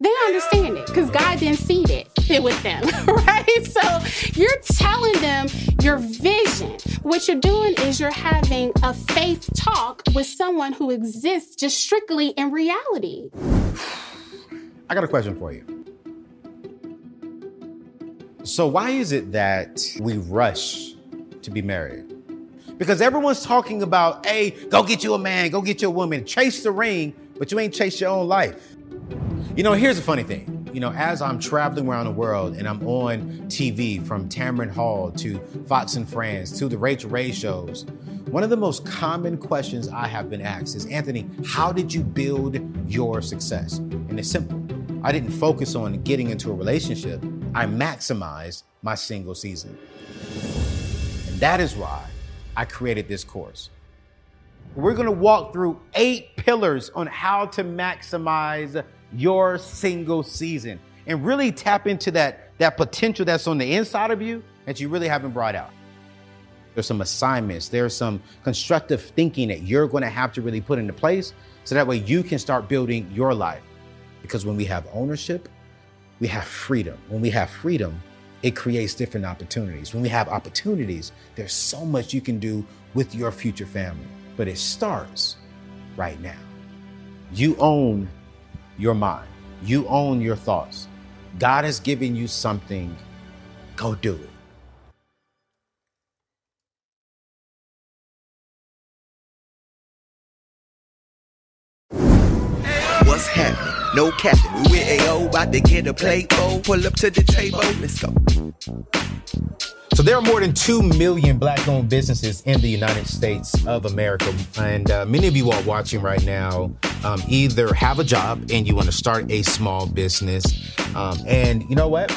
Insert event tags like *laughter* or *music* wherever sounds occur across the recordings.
They understand it because God didn't seed it, it with them, *laughs* right? So you're telling them your vision. What you're doing is you're having a faith talk with someone who exists just strictly in reality. I got a question for you. So, why is it that we rush to be married? Because everyone's talking about, hey, go get you a man, go get you a woman, chase the ring, but you ain't chase your own life. You know, here's the funny thing. You know, as I'm traveling around the world and I'm on TV from Tamron Hall to Fox and Friends to the Rachael Ray shows, one of the most common questions I have been asked is Anthony, how did you build your success? And it's simple. I didn't focus on getting into a relationship, I maximized my single season. And that is why I created this course. We're gonna walk through eight pillars on how to maximize your single season and really tap into that, that potential that's on the inside of you that you really haven't brought out. There's some assignments, there's some constructive thinking that you're gonna have to really put into place so that way you can start building your life. Because when we have ownership, we have freedom. When we have freedom, it creates different opportunities. When we have opportunities, there's so much you can do with your future family. But it starts right now. You own your mind, you own your thoughts. God has given you something, go do it. What's happening? No captain. We with AO, about to get a plate bowl. Pull up to the table. Let's go. So there are more than 2 million black owned businesses in the United States of America. And uh, many of you are watching right now um, either have a job and you want to start a small business. Um, and you know what?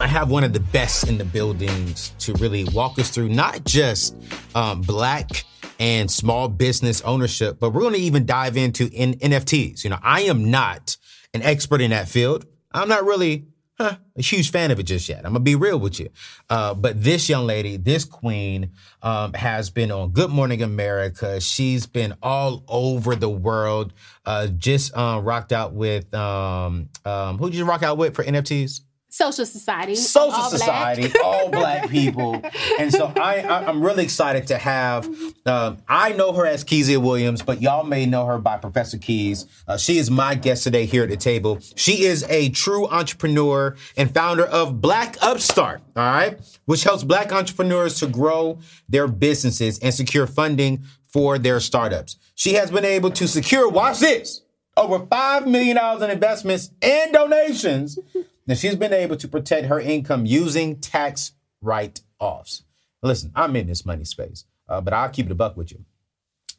I have one of the best in the buildings to really walk us through not just um, black and small business ownership, but we're going to even dive into in NFTs. You know, I am not an expert in that field. I'm not really huh, a huge fan of it just yet. I'm gonna be real with you. Uh, but this young lady, this queen, um, has been on Good Morning America. She's been all over the world. Uh, just uh, rocked out with um, um, who did you rock out with for NFTs? Social Society. Social all black. Society, all black people. And so I, I, I'm really excited to have, um, I know her as Kezia Williams, but y'all may know her by Professor Kez. Uh, she is my guest today here at the table. She is a true entrepreneur and founder of Black Upstart, all right, which helps black entrepreneurs to grow their businesses and secure funding for their startups. She has been able to secure, watch this, over $5 million in investments and donations *laughs* and she's been able to protect her income using tax write offs. Listen, I'm in this money space, uh, but I'll keep it a buck with you.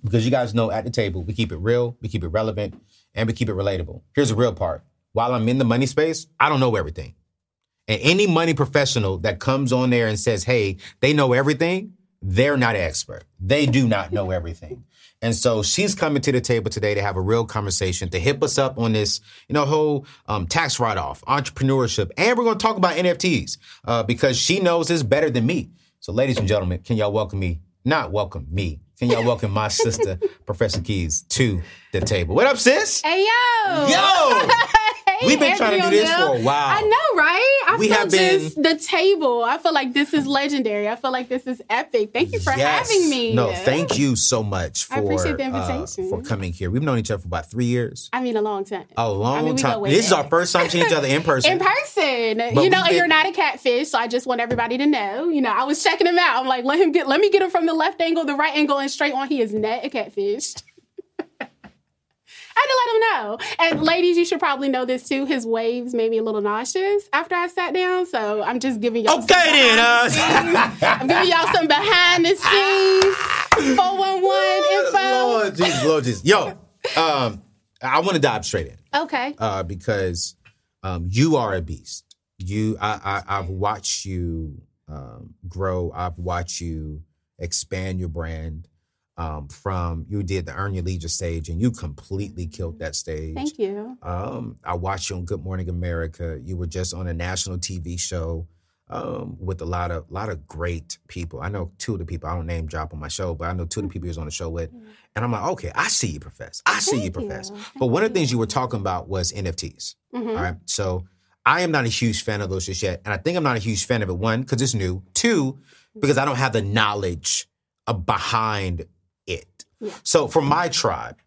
Because you guys know at the table, we keep it real, we keep it relevant, and we keep it relatable. Here's the real part. While I'm in the money space, I don't know everything. And any money professional that comes on there and says, hey, they know everything, they're not an expert. They do not know *laughs* everything. And so she's coming to the table today to have a real conversation, to hip us up on this, you know, whole um, tax write-off, entrepreneurship, and we're going to talk about NFTs uh, because she knows this better than me. So, ladies and gentlemen, can y'all welcome me? Not welcome me. Can y'all welcome my sister, *laughs* Professor Kez, to the table? What up, sis? Hey yo. Yo! *laughs* Hey, We we've been trying to do this on for a while. I know, right? I We feel have been- just the table. I feel like this is legendary. I feel like this is epic. Thank you for Yes. having me. No, thank you so much for I appreciate the uh, for coming here. We've known each other for about three years. I mean, a long time. A long I mean, time. This is our first time seeing each other in *laughs* person. In person, But you know, been- you're not a catfish, so I just want everybody to know. You know, I was checking him out. I'm like, let him get, let me get him from the left angle, the right angle, and straight on. He is not a catfish. I had to let him know. And ladies, you should probably know this too. His waves made me a little nauseous after I sat down, so I'm just giving y'all. some Okay then. behind the Uh, scenes. I'm giving y'all some behind the scenes 411 info. Lord Jesus, Lord Jesus. Yo, um, I want to dive straight in Okay. uh, because um, you are a beast. You, I, I, I've watched you um, grow. I've watched you expand your brand um, from you did the Earn Your Leisure stage, and you completely killed that stage. Thank you. Um, I watched you on Good Morning America. You were just on a national TV show um, with a lot of lot of great people. I know two of the people. I don't name drop on my show, but I know two of the people you was on the show with. And I'm like, okay, I see you, profess. I see you, Thank you. profess. Thank But one of the things you. you were talking about was NFTs. Mhm. All right. So I am not a huge fan of those just yet. And I think I'm not a huge fan of it. One, because it's new. Two, because I don't have the knowledge behind. Yeah. So for my tribe,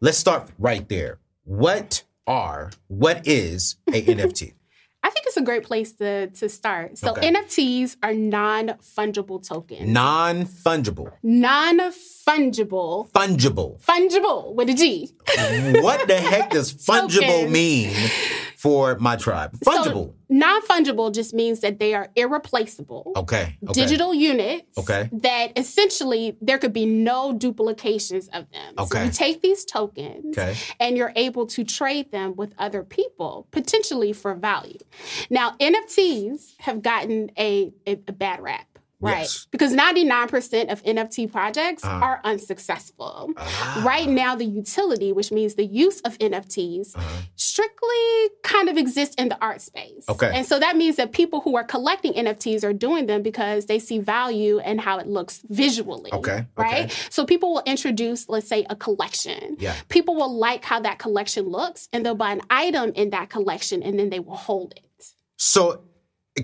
let's start right there. What are, what is a *laughs* NFT? I think it's a great place to to start. So Okay. NFTs are non-fungible tokens. Non fungible. Non-fungible. Fungible. Fungible with a G. what the heck does *laughs* fungible mean for my tribe? Fungible. So non-fungible just means that they are irreplaceable. okay. okay. Digital units Okay. that essentially there could be no duplications of them. So Okay. you take these tokens Okay. and you're able to trade them with other people, potentially for value. Now, NFTs have gotten a, a, a bad rap. Right. Yes. Because 99% of NFT projects Uh-huh. are unsuccessful. Ah. Right now, the utility, which means the use of NFTs, Uh-huh. strictly kind of exists in the art space. Okay. And so that means that people who are collecting NFTs are doing them because they see value in how it looks visually. Okay, Right? okay. So people will introduce, let's say, a collection. Yeah. People will like how that collection looks and they'll buy an item in that collection and then they will hold it. So,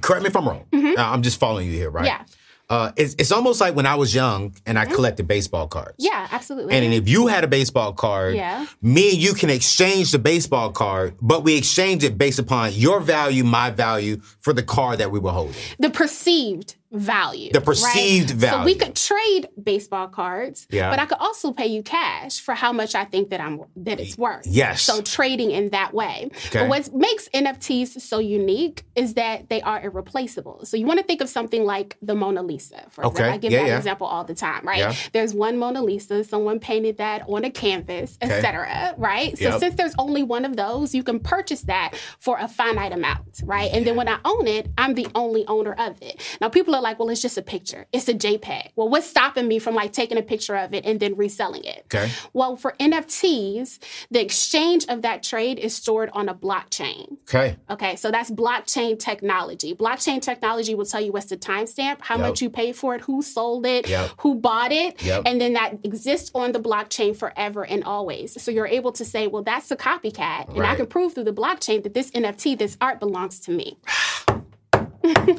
correct me if I'm wrong. Uh, I'm just following you here, right? Mm-hmm. Yeah. Uh, it's, it's almost like when I was young and I collected baseball cards. Yeah, absolutely. And if you had a baseball card, Yeah. me and you can exchange the baseball card, but we exchange it based upon your value, my value for the card that we were holding. the perceived value. The perceived right? So we could trade baseball cards, Yeah. but I could also pay you cash for how much I think that I'm that it's worth. Yes. So trading in that way. Okay. But what makes NFTs so unique is that they are irreplaceable. So you want to think of something like the Mona Lisa. For Okay. example. I give Yeah, that yeah. example all the time, right? There's one Mona Lisa, someone painted that on a canvas, Okay. etc. Right? So Yep. since there's only one of those, you can purchase that for a finite amount, right? And then when I own it, I'm the only owner of it. Now people are like, well, it's just a picture. It's a JPEG. Well, what's stopping me from like taking a picture of it and then reselling it? Okay. Well, for NFTs, the exchange of that trade is stored on a blockchain. Okay. Okay, so that's blockchain technology. Blockchain technology will tell you what's the timestamp, how Yep. much you paid for it, who sold it, Yep. who bought it, Yep. and then that exists on the blockchain forever and always. So you're able to say, well, that's a copycat, and I can prove through the blockchain that this NFT, this art belongs to me. *sighs* *sighs*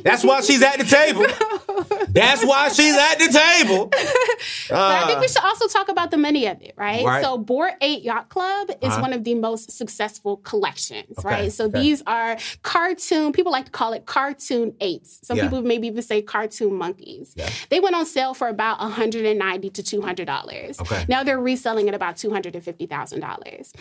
That's why she's at the table. That's why she's at the table. But I think we should also talk about the money of it, right? Uh. Right. So, Bored Ape Yacht Club is Uh-huh. one of the most successful collections, Okay, right? So, okay. these are cartoon, people like to call it cartoon eights. Some Yeah. people maybe even say cartoon monkeys. Yeah. They went on sale for about 190 to $200. Okay. Now they're reselling at about $250,000.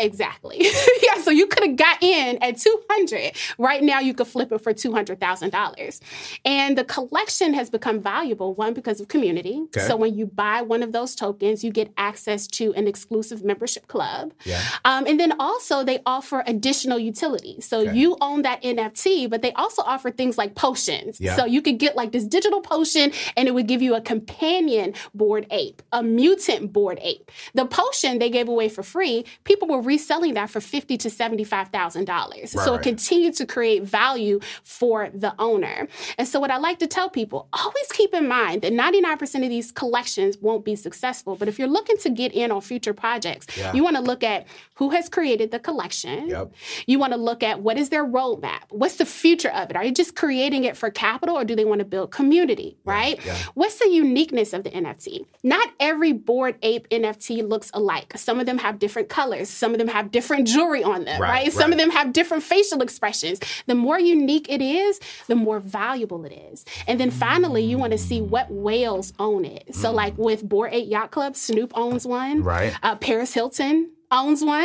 Exactly. *laughs* yeah, so you could have got in at 200. Right now you could flip it for $200,000. And the collection has become valuable one because of community. Okay. So when you buy one of those tokens, you get access to an exclusive membership club. Yeah. Um, and then also they offer additional utilities. So Okay. you own that NFT, but they also offer things like potions. Yeah. So you could get like this digital potion and it would give you a companion Bored Ape, a mutant Bored Ape. The potion they gave away for free, people were reselling that for fifty to seventy-five thousand dollars. Right, so right. it continues to create value for the owner. And so what I like to tell people, always keep in mind that ninety-nine percent of these collections won't be successful. But if you're looking to get in on future projects, Yeah. you want to look at who has created the collection. Yep. You want to look at what is their roadmap? What's the future of it? Are you just creating it for capital or do they want to build community, right? yeah. What's the uniqueness of the NFT? Not every Bored Ape NFT looks alike. Some of them have different colors. Some of them have different jewelry on them, Right, right? Some of them have different facial expressions. The more unique it is, the more valuable it is. And then finally, you want to see what whales own it. So, like with Bored Ape Yacht Club, Snoop owns one. Mm. Right. Uh, Paris Hilton owns one.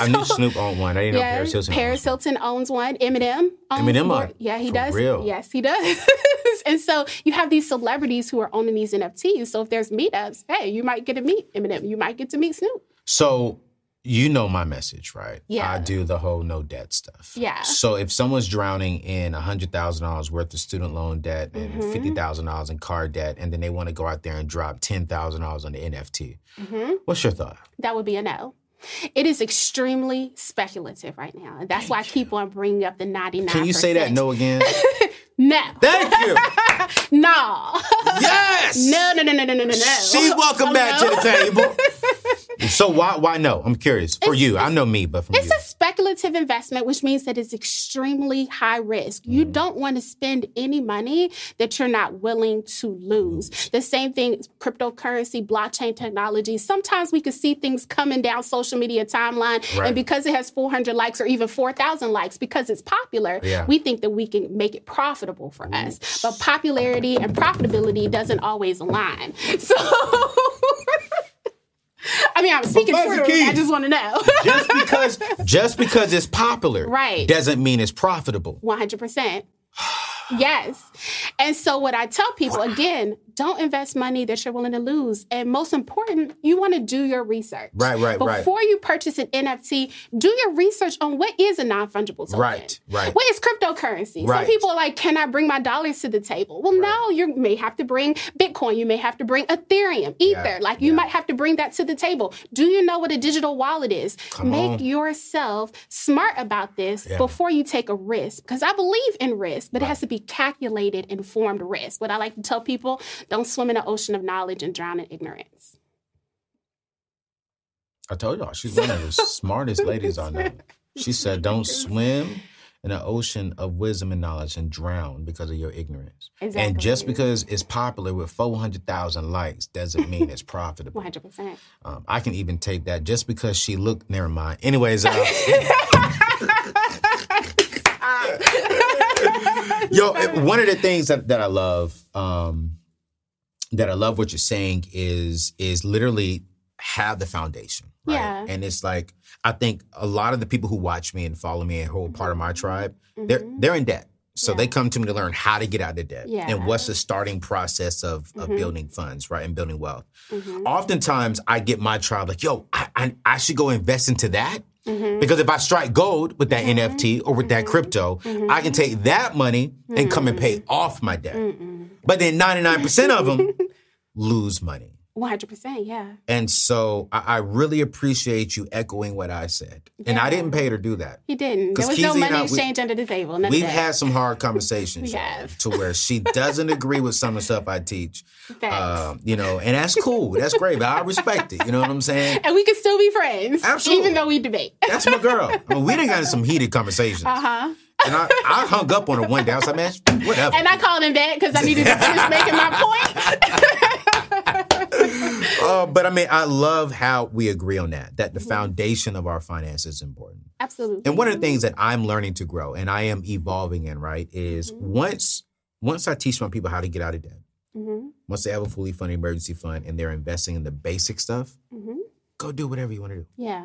I knew *laughs* So- Snoop owned one. I didn't know Paris Hilton. Paris one. Hilton owns one. Eminem owns Eminem one. Yeah, he for does. real? Yes, he does. *laughs* and so you have these celebrities who are owning these NFTs. So if there's meetups, hey, you might get to meet Eminem. You might get to meet Snoop. So you know my message, right? Yeah. I do the whole no debt stuff. Yeah. So if someone's drowning in hundred thousand dollars worth of student loan debt and Mm-hmm. fifty thousand dollars in car debt, and then they want to go out there and drop ten thousand dollars on the NFT, Mm-hmm. what's your thought? That would be a no. It is extremely speculative right now. And that's why I keep on bringing up the 99%. Can you say that no again? *laughs* No. Thank you. *laughs* no. Yes. no, no, no, no, no, no, no, no. She's welcome Oh, back no. to the table. *laughs* *laughs* so why why no? I'm curious. For you, I know me, but It's you. a speculative investment, which means that it's extremely high risk. You Mm. don't want to spend any money that you're not willing to lose. The same thing, cryptocurrency, blockchain technology. Sometimes we can see things coming down social media timeline, Right. and because it has 400 likes or even 4,000 likes, because it's popular, Yeah. we think that we can make it profitable for us. But popularity and profitability doesn't always align. *laughs* So. *laughs* I mean, I'm speaking for you. I just want to know. just because *laughs* just because it's popular Right. doesn't mean it's profitable. 100%. Yes. And so, what I tell people again, don't invest money that you're willing to lose. And most important, you want to do your research. Right, right, right. Before you purchase an NFT, do your research on what is a non fungible token. Right, right. What is cryptocurrency? Right. Some people are like, can I bring my dollars to the table? Well, no, you may have to bring Bitcoin. You may have to bring Ethereum, Ether. Yeah, Like, you yeah. might have to bring that to the table. Do you know what a digital wallet is? Come Make on. yourself smart about this Yeah. before you take a risk. Because I believe in risk, but it has to be calculated, informed risk. What I like to tell people don't swim in an ocean of knowledge and drown in ignorance. I told y'all she's one of the *laughs* smartest ladies I know. She said, "Don't swim in an ocean of wisdom and knowledge and drown because of your ignorance." And just because it's popular with four hundred thousand likes doesn't mean it's profitable. 100%. Um, I can even take that just because she looked. Never mind. Anyways, uh, *laughs* *laughs* yo, one of the things that, that I love, um, that I love what you're saying is is literally have the foundation, right? Yeah. And it's like I think a lot of the people who watch me and follow me and who are part of my mm-hmm. tribe, they're mm-hmm. they're in debt. So they come to me to learn how to get out of debt Yeah. and what's the starting process of, of mm-hmm. building funds, right, and building wealth. Mm-hmm. Oftentimes, I get my tribe like, "Yo, I, I I should go invest into that." Mm-hmm. Because if I strike gold with that mm-hmm. NFT or with that mm-hmm. crypto, I can take that money and come and pay off my debt. But then 99% of them *laughs* lose money. 100%, yeah. And so I, I really appreciate you echoing what I said. And I didn't pay her to do that. He didn't. There was no Kizzy money I, we- exchange under the table. We've had some hard *laughs* conversations have. to where she doesn't agree with some of the stuff I teach. Um, you know, and that's cool. That's great. But I respect it. You know what I'm saying? and we can still be friends. Absolutely. Even though we debate. That's my girl. I mean, we done got some heated conversations. Uh huh. And I, I hung up on her one day. I was like, man, whatever. And I called him back because I needed to finish making my point. *laughs* Uh, but I mean, I love how we agree on that, that the foundation of our finances is important. Absolutely. And one of the things that I'm learning to grow and I am evolving in, right, is once once I teach my people how to get out of debt, Mhm. once they have a fully funded emergency fund and they're investing in the basic stuff, Mhm. go do whatever you want to do. Yeah.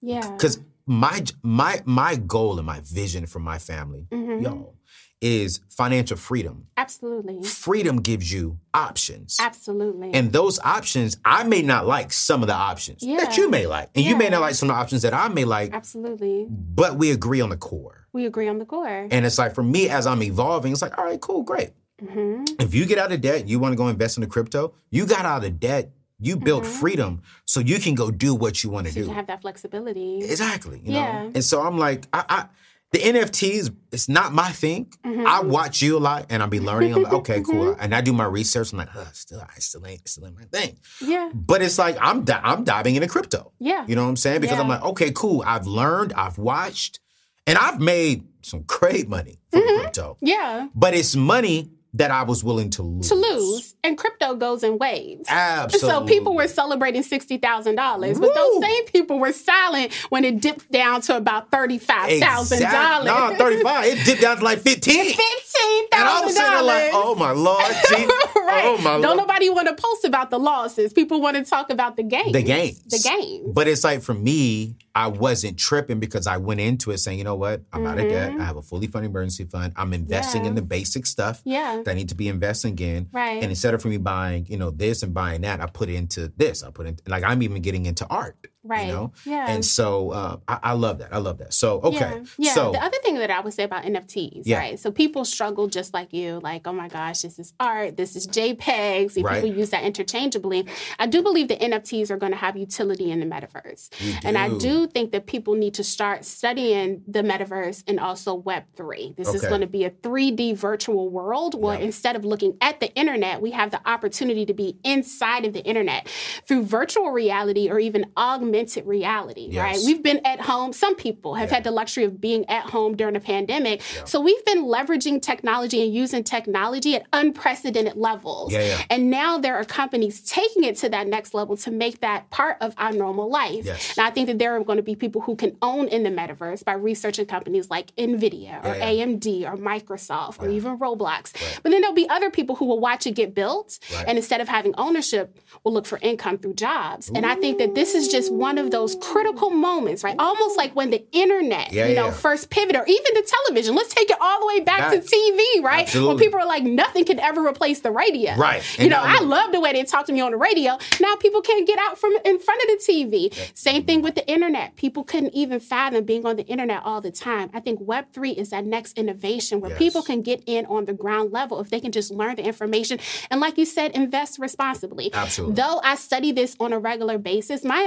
Yeah. Because my my my goal and my vision for my family, Mhm. y'all, is financial freedom. Absolutely. Freedom gives you options. Absolutely. And those options, I may not like some of the options that you may like. And you may not like some of the options that I may like, Absolutely. but we agree on the core. We agree on the core. And it's like for me, as I'm evolving, it's like, all right, cool, great. hmm If you get out of debt, you want to go invest in the crypto, you got out of debt You built freedom so you can go do what you want to You do. can have that flexibility. Exactly. You Yeah. know? And so I'm like, I, I the NFTs, it's not my thing. Mm-hmm. I watch you a lot and I'll be learning. I'm like, *laughs* okay, cool. And I do my research. I'm like, huh, still, I still ain't, still ain't my thing. Yeah. But it's like I'm di- I'm diving into crypto. Yeah. You know what I'm saying? Because I'm like, okay, cool. I've learned, I've watched, and I've made some great money from Mm-hmm. crypto. Yeah. But it's money that I was willing to lose. To lose. And crypto goes in waves. Absolutely. So people were celebrating sixty thousand dollars, but those same people were silent when it dipped down to about thirty five thousand Exact- dollars. No, 35. It dipped down to like 15 $15,000. *laughs* And I was sitting there like, oh my Lord. *laughs* G. right. Oh my Don't Lord. nobody want to post about the losses. People want to talk about the games. the games. The games. But it's like for me, I wasn't tripping because I went into it saying, you know what? I'm out of debt. I have a fully funded emergency fund. I'm investing Mm-hmm. Yeah. in the basic stuff Yeah. that I need to be investing in. Right. And instead of for me buying, you know, this and buying that, I put it into this. I put it like I'm even getting into art. Right. You know? Yeah. And so uh, I, I love that. I love that. So okay. Yeah. yeah. So the other thing that I would say about NFTs, Yeah. right? So people struggle just like you, like, oh my gosh, this is art, this is JPEGs. and Right. People use that interchangeably. I do believe the NFTs are going to have utility in the metaverse. And I do. think that people need to start studying the metaverse and also Web3. This is going to be a 3D virtual world where Yeah. instead of looking at the internet, we have the opportunity to be inside of the internet through virtual reality or even augmented reality, right? We've been at home. Some people have had the luxury of being at home during a pandemic. So we've been leveraging technology and using technology at unprecedented levels. Yeah, yeah. And now there are companies taking it to that next level to make that part of our normal life. Yes. And I think that there are going to be people who can own in the metaverse by researching companies like Nvidia or Yeah, yeah. AMD or Microsoft or even Roblox. But then there'll be other people who will watch it get built Right. and instead of having ownership, will look for income through jobs. And I think that this is just one of those critical moments, right? Almost like when the internet, Yeah, you know, yeah. first pivoted, or even the television. Let's take it all the way back to TV, right? When people are like, nothing can ever replace the radio. Right. You And know, now- I love the way they talk to me on the radio. Now people can't get out from in front of the TV. Same thing with the internet. People couldn't even fathom being on the internet all the time. I think Web3 is that next innovation where Yes. people can get in on the ground level if they can just learn the information and, like you said, invest responsibly. Absolutely. Though I study this on a regular basis, my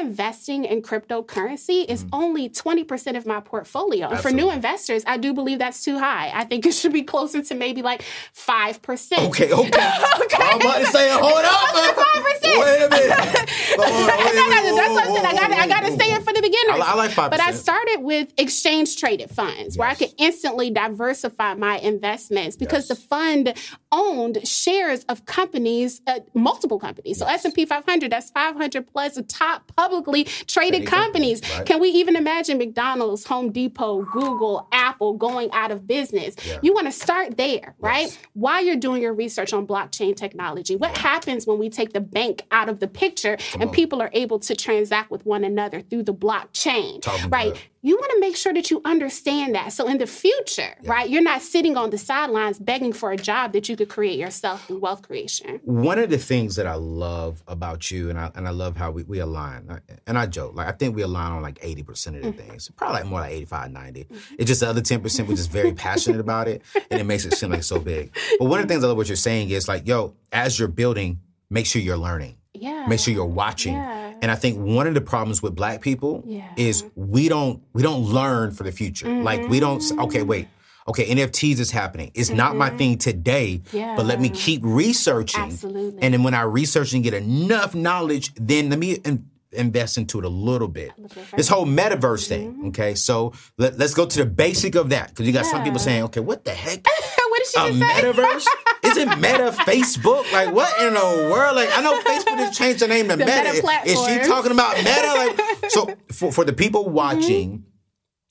investing in cryptocurrency is only 20% of my portfolio. And for new. Investors, I do believe that's too high. I think it should be closer to maybe like 5%. Okay, okay. *laughs* okay. I'm about to say, hold up. Five percent. Wait a minute. *laughs* Hold on, wait, No, no, wait, no, that's what I. I got I got to say it for the beginners. I- I like 5%. But I started with exchange traded funds where I could instantly diversify my investments because Yes. the fund owned shares of companies, uh, multiple companies. So S and P 500, that's 500 plus the top publicly traded companies. right. Can we even imagine McDonald's, Home Depot, Google, Apple going out of business? Yeah. You want to start there, right? Yes. While you're doing your research on blockchain technology, what happens when we take the bank out of the picture and on. people are able to transact with one another through the blockchain, Talking right? You want to make sure that you understand that. So in the future, right, you're not sitting on the sidelines begging for a job that you could create yourself through wealth creation. One of the things that I love about you, and I and I love how we, we align, and I joke, like I think we align on like 80% of the mm-hmm. things. Probably like more like 85, 90. Mm-hmm. It's just the other 10% we're just very passionate about it, and it makes it seem like so big. But one of the things I love what you're saying is like, yo, as you're building, make sure you're learning. Yeah. Make sure you're watching. Yeah. And I think one of the problems with black people Yeah. is we don't we don't learn for the future. Like we don't okay, Mm-hmm. wait. Okay, NFTs is happening. It's not my mm-hmm. thing today, yeah. but let me keep researching. Absolutely. And then when I research and get enough knowledge, then let me in- invest into it a little bit. This whole metaverse thing, Mm-hmm. okay? So let, let's go to the basic of that because you got some people saying, okay, what the heck? *laughs* what did she a metaverse? Is it Meta *laughs* Facebook? Like what in the world? Like I know *laughs* Facebook has changed the name to The Meta. Meta Is she talking about Meta? Like so for for the people watching,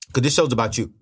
because this show's about you.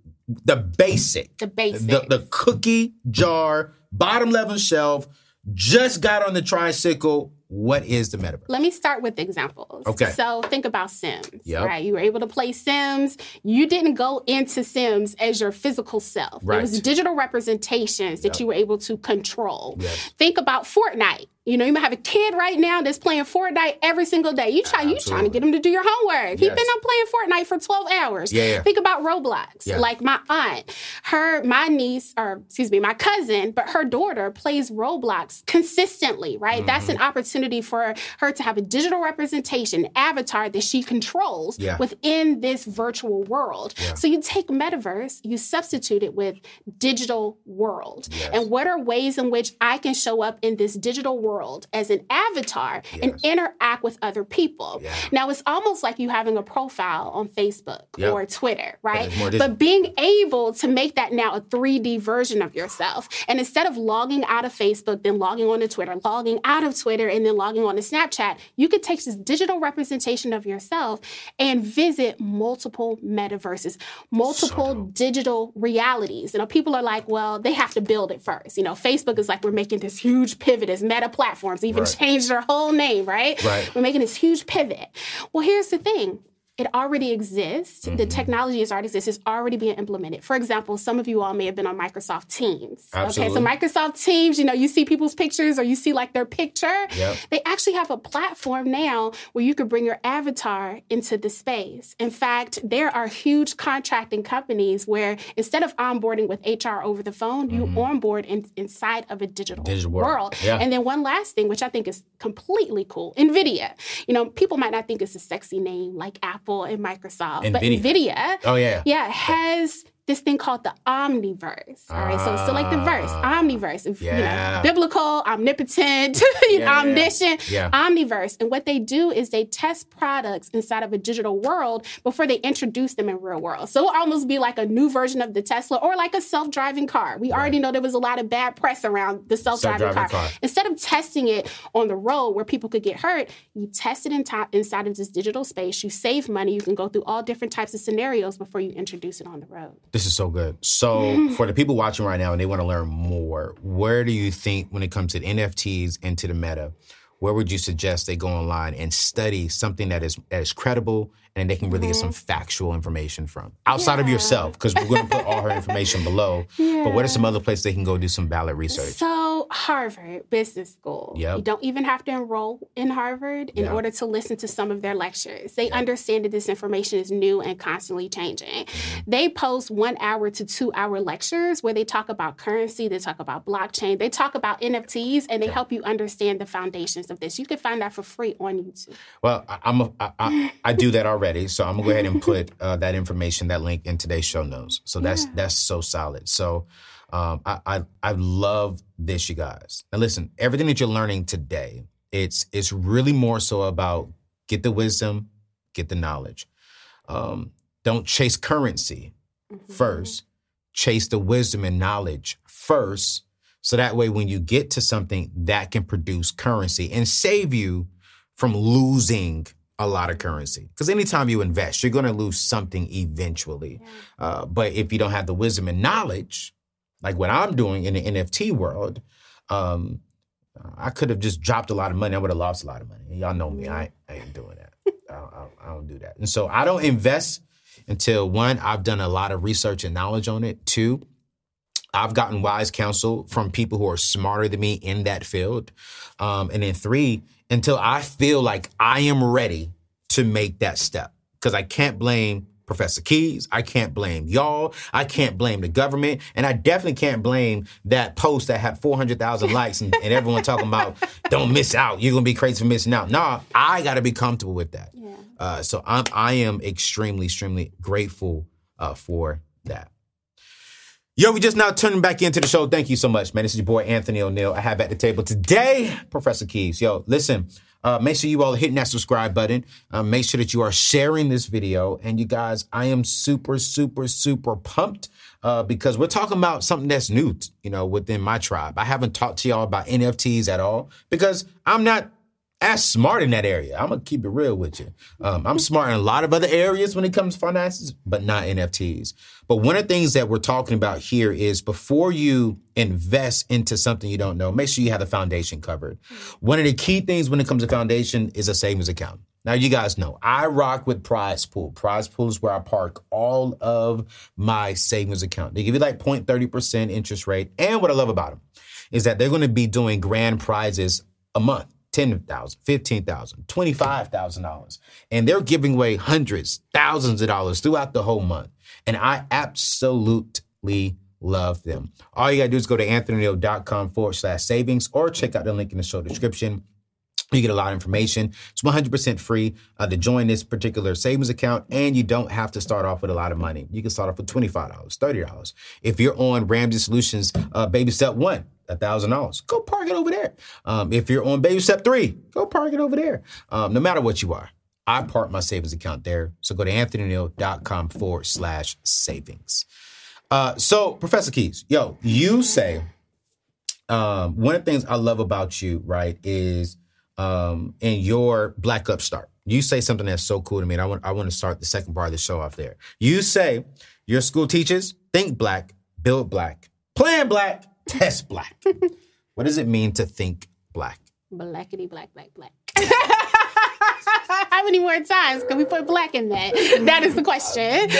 The basic, The basics. the, the cookie jar, bottom level shelf, just got on the tricycle. What is the metaverse? Let me start with examples. Okay. So think about Sims, Yep. right? You were able to play Sims. You didn't go into Sims as your physical self. Right. It was digital representations that Yep. you were able to control. Yes. Think about Fortnite. You know, you might have a kid right now that's playing Fortnite every single day. You try, you trying to get him to do your homework. He's Yes. been up playing Fortnite for 12 hours. Yeah, yeah. Think about Roblox. Yeah. Like my aunt, her, my niece, or excuse me, my cousin, but her daughter plays Roblox consistently, right? That's Mm-hmm. an opportunity for her to have a digital representation, avatar that she controls Yeah. within this virtual world. So you take metaverse, you substitute it with digital world. And what are ways in which I can show up in this digital world as an avatar and interact with other people? Now it's almost like you having a profile on Facebook Yep. or Twitter, right? But being able to make that now a 3D version of yourself. And instead of logging out of Facebook, then logging on to Twitter, logging out of Twitter, and then logging on to Snapchat, you could take this digital representation of yourself and visit multiple metaverses, multiple digital realities. You know, people are like, well, they have to build it first. You know, Facebook is like, we're making this huge pivot as meta platforms, even Right. *laughs* changed their whole name, right? Right. We're making this huge pivot. Well, here's the thing. It already exists. Mm-hmm. The technology is already exists. It's already being implemented. For example, some of you all may have been on Microsoft Teams. Absolutely. Okay, so Microsoft Teams, you know, you see people's pictures or you see like their picture. Yep. They actually have a platform now where you could bring your avatar into the space. In fact, there are huge contracting companies where instead of onboarding with HR over the phone, you onboard in, inside of a digital, Mm-hmm. Digital world. world. Yeah. And then one last thing, which I think is completely cool, NVIDIA. You know, people might not think it's a sexy name like Apple and Microsoft, but NVIDIA. NVIDIA, Oh, yeah. yeah, has this thing called the Omniverse. All right, so it's still like the verse, Omniverse. Ah. Yeah. You know, biblical, omnipotent, you *laughs* Yeah, *laughs* omniscient, Yeah. Omniverse. And what they do is they test products inside of a digital world before they introduce them in real world. So it'll almost be like a new version of the Tesla or like a self-driving car. We already know there was a lot of bad press around the self-driving, Self-driving car. car. Instead of testing it on the road where people could get hurt, you test it in inside of this digital space. You save money. You can go through all different types of scenarios before you introduce it on the road. This is so good. So, *laughs* for the people watching right now and they want to learn more, where do you think, when it comes to NFTs and to the meta, where would you suggest they go online and study something that is is credible and they can really get some factual information from outside of yourself? Because we're going to put all her information *laughs* below. But what are some other places they can go do some valid research? So, Harvard Business School. Yep. You don't even have to enroll in Harvard in Yeah. order to listen to some of their lectures. They understand that this information is new and constantly changing. Mm-hmm. They post one hour to two hour lectures where they talk about currency, they talk about blockchain, they talk about NFTs, and they help you understand the foundations of this. You can find that for free on YouTube. Well, I, I'm a, I, I, I do that already, *laughs* so I'm gonna go ahead and *laughs* put uh, that information, that link in today's show notes. So that's that's so solid. So um, I, I I love this, you guys. Now listen, everything that you're learning today, it's it's really more so about get the wisdom, get the knowledge. Um, don't chase currency first. Chase the wisdom and knowledge first. So that way, when you get to something that can produce currency and save you from losing a lot of currency. Because anytime you invest, you're going to lose something eventually. Uh, but if you don't have the wisdom and knowledge, like what I'm doing in the NFT world, um, I could have just dropped a lot of money. I would have lost a lot of money. Y'all know me. I, I ain't doing that. I, I, I don't do that. And so I don't invest until one, I've done a lot of research and knowledge on it. Two, I've gotten wise counsel from people who are smarter than me in that field. Um, and then three, until I feel like I am ready to make that step. Because I can't blame Professor Kez. I can't blame y'all. I can't blame the government. And I definitely can't blame that post that had 400,000 *laughs* likes and, and everyone talking about, don't miss out. You're going to be crazy for missing out. Nah, I got to be comfortable with that. Uh, so I'm, I am extremely, extremely grateful uh, for that. Yo, we just now turning back into the show. Thank you so much, man. This is your boy Anthony O'Neal. I have at the table today Professor Kez. Yo, listen, uh, make sure you all are hitting that subscribe button. Uh, make sure that you are sharing this video. And you guys, I am super, super, super pumped uh, because we're talking about something that's new, you know, within my tribe. I haven't talked to y'all about NFTs at all because I'm not as smart in that area. I'm gonna keep it real with you. Um, I'm smart in a lot of other areas when it comes to finances, but not NFTs. But one of the things that we're talking about here is before you invest into something you don't know, make sure you have the foundation covered. One of the key things when it comes to foundation is a savings account. Now, you guys know I rock with Prize Pool. Prize Pool is where I park all of my savings account. They give you like 0.30% interest rate. And what I love about them is that they're going to be doing grand prizes a month. $10,000, $15,000, $25,000. And they're giving away hundreds, thousands of dollars throughout the whole month. And I absolutely love them. All you gotta do is go to anthonyoneal.com forward slash savings or check out the link in the show description. You get a lot of information. It's 100% free uh, to join this particular savings account, and you don't have to start off with a lot of money. You can start off with $25, $30. If you're on Ramsey Solutions uh, Baby Step 1, $1,000, go park it over there. Um, if you're on Baby Step 3, go park it over there. Um, no matter what you are, I park my savings account there. So go to anthonyoneal.com forward slash savings. Uh, so, Professor Kez, yo, you say um, one of the things I love about you, right, is um, in your Black Upstart. You say something that's so cool to me, and I want I want to start the second part of the show off there. You say your school teaches think black, build black, plan black, *laughs* test black. what does it mean to think black? Blackity black, black, black. *laughs* How many more times can we put black in that? That is the question.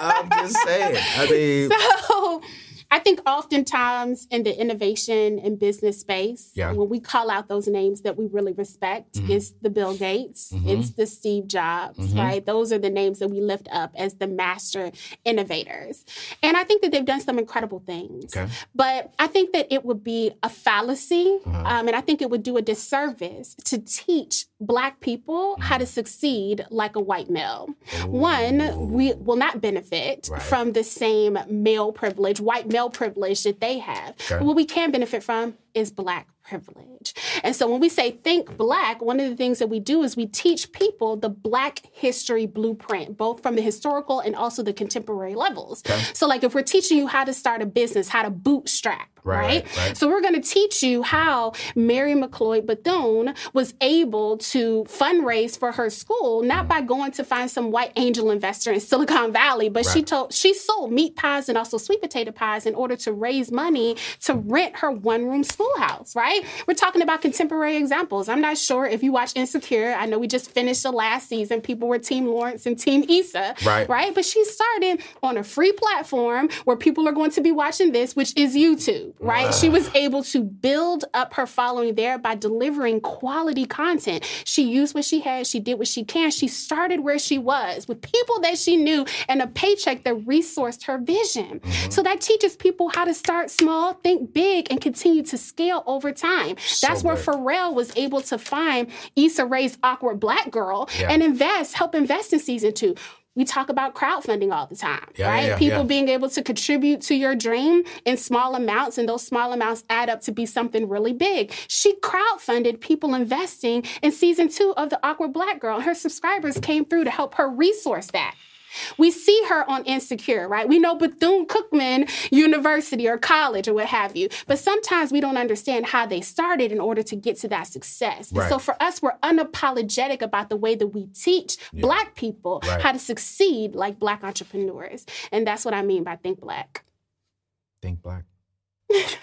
I'm just saying. I mean, *laughs* so I think oftentimes in the innovation and business space, Yeah. when we call out those names that we really respect, Mm-hmm. it's the Bill Gates, it's the Steve Jobs, right? Those are the names that we lift up as the master innovators. And I think that they've done some incredible things. Okay. But I think that it would be a fallacy, Uh-huh. um, and I think it would do a disservice to teach Black people how Mm-hmm. to succeed like a white male. One, we will not benefit Right. from the same male privilege, white male privilege that they have. Okay. What we can benefit from is Black privilege. And so when we say think black, one of the things that we do is we teach people the black history blueprint, both from the historical and also the contemporary levels. So like if we're teaching you how to start a business, how to bootstrap, Right, right? right. So we're going to teach you how Mary McLeod Bethune was able to fundraise for her school, not mm. by going to find some white angel investor in Silicon Valley, but she told she sold meat pies and also sweet potato pies in order to raise money to rent her one room schoolhouse, right? We're talking about contemporary examples. I'm not sure if you watch Insecure. I know we just finished the last season. People were Team Lawrence and Team Issa, Right. right? But she started on a free platform where people are going to be watching this, which is YouTube, right? She was able to build up her following there by delivering quality content. She used what she had, she did what she can. She started where she was with people that she knew and a paycheck that resourced her vision. Mm-hmm. So that teaches people how to start small, think big, and continue to scale over time. That's where good. Pharrell was able to find Issa Rae's awkward black girl Yeah. and invest, help invest in season two. We talk about crowdfunding all the time, Yeah, right? yeah, People yeah. being able to contribute to your dream in small amounts, and those small amounts add up to be something really big. She crowdfunded people investing in season two of The Awkward Black Girl. Her subscribers came through to help her resource that. We see her on Insecure, right? We know Bethune Cookman University or college or what have you, but sometimes we don't understand how they started in order to get to that success. Right. So for us, we're unapologetic about the way that we teach Black people Right. how to succeed like Black entrepreneurs. And that's what I mean by Think Black. think black. *laughs* It's-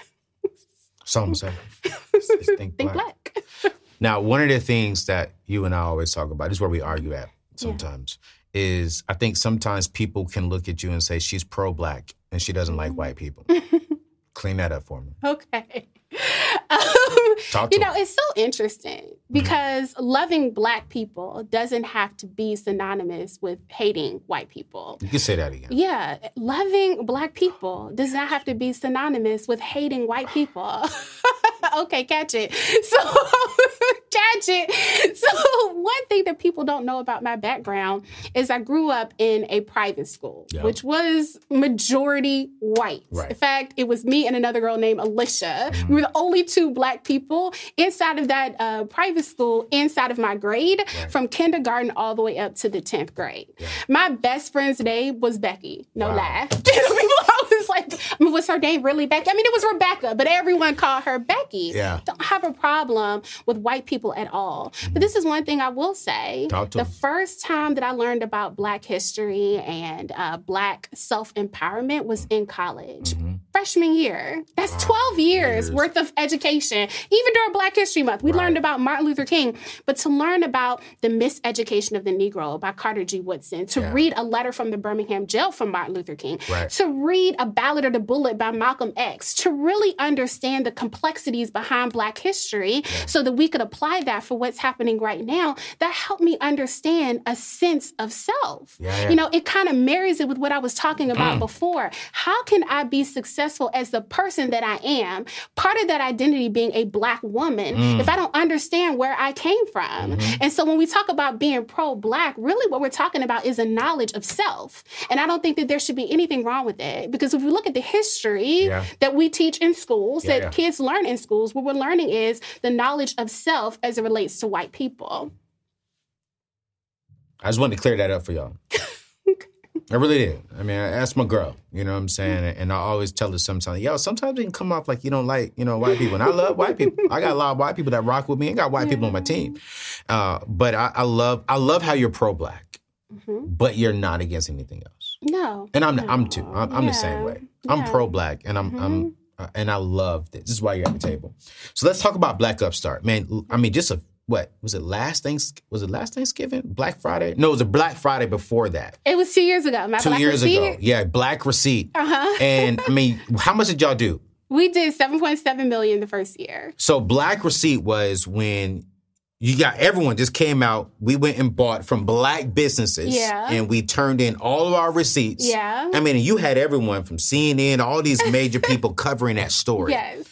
it's think Think black. Black. *laughs* Now, one of the things that you and I always talk about, this is where we argue at sometimes, is I think sometimes people can look at you and say she's pro black and she doesn't like mm-hmm. white people. *laughs* Clean that up for me. Okay. *laughs* Um, you know, it's so interesting because loving black people doesn't have to be synonymous with hating white people. You can say that again. Yeah, loving black people does not have to be synonymous with hating white people. *laughs* okay, catch it. *laughs* So, catch it. So, one thing that people don't know about my background is I grew up in a private school, Yeah. which was majority white. Right. In fact, it was me and another girl named Alicia. We were the only two black people inside of that uh, private school, inside of my grade, from kindergarten all the way up to the 10th grade. My best friend's name was Becky. No Wow. lie. *laughs* People always like, I mean, was her name really Becky? I mean, it was Rebecca, but everyone called her Becky. Yeah. Don't have a problem with white people at all. But this is one thing I will say. The first time that I learned about Black history and uh, Black self empowerment was in college. Freshman year. That's 12 years, worth of education. Even during Black History Month, we learned about Martin Luther King, but to learn about the miseducation of the Negro by Carter G. Woodson, to Yeah. read a letter from the Birmingham jail from Martin Luther King, Right. to read A Ballot or the Bullet by Malcolm X, to really understand the complexities behind Black history so that we could apply that for what's happening right now, that helped me understand a sense of self. Yeah. You know, it kind of marries it with what I was talking about mm. before. How can I be successful as the person that I am? Part of that identity being a black woman, mm. if I don't understand where I came from. Mm-hmm. And so when we talk about being pro black, really what we're talking about is a knowledge of self. And I don't think that there should be anything wrong with it because if we look at the history Yeah. that we teach in schools, Yeah, that yeah. kids learn in schools, what we're learning is the knowledge of self as it relates to white people. I just wanted to clear that up for y'all. *laughs* I really did. I mean, I asked my girl, you know what I'm saying? And I always tell her sometimes, yo, sometimes it can come off like you don't like, you know, white people. And I love white people. I got a lot of white people that rock with me. and got white people on my team. Uh, but I, I love I love how you're pro black, but you're not against anything else. No. And I'm I'm too. I'm, I'm the same way. I'm Yeah. pro black, and I'm I'm uh, and I love this. This is why you're at the table. So let's talk about Black Upstart, man. I mean, just a what was it last thanks was it last Thanksgiving Black Friday? No, it was a Black Friday before that. It was two years ago. My Two black years receipt, ago, yeah, Black Receipt. Uh-huh. And I mean, *laughs* how much did y'all do? We did 7.7 million the first year. So Black Receipt was when you got everyone just came out. We went and bought from black businesses. Yeah. And we turned in all of our receipts. Yeah. I mean, you had everyone from CNN, all these major people covering that story. *laughs* Yes,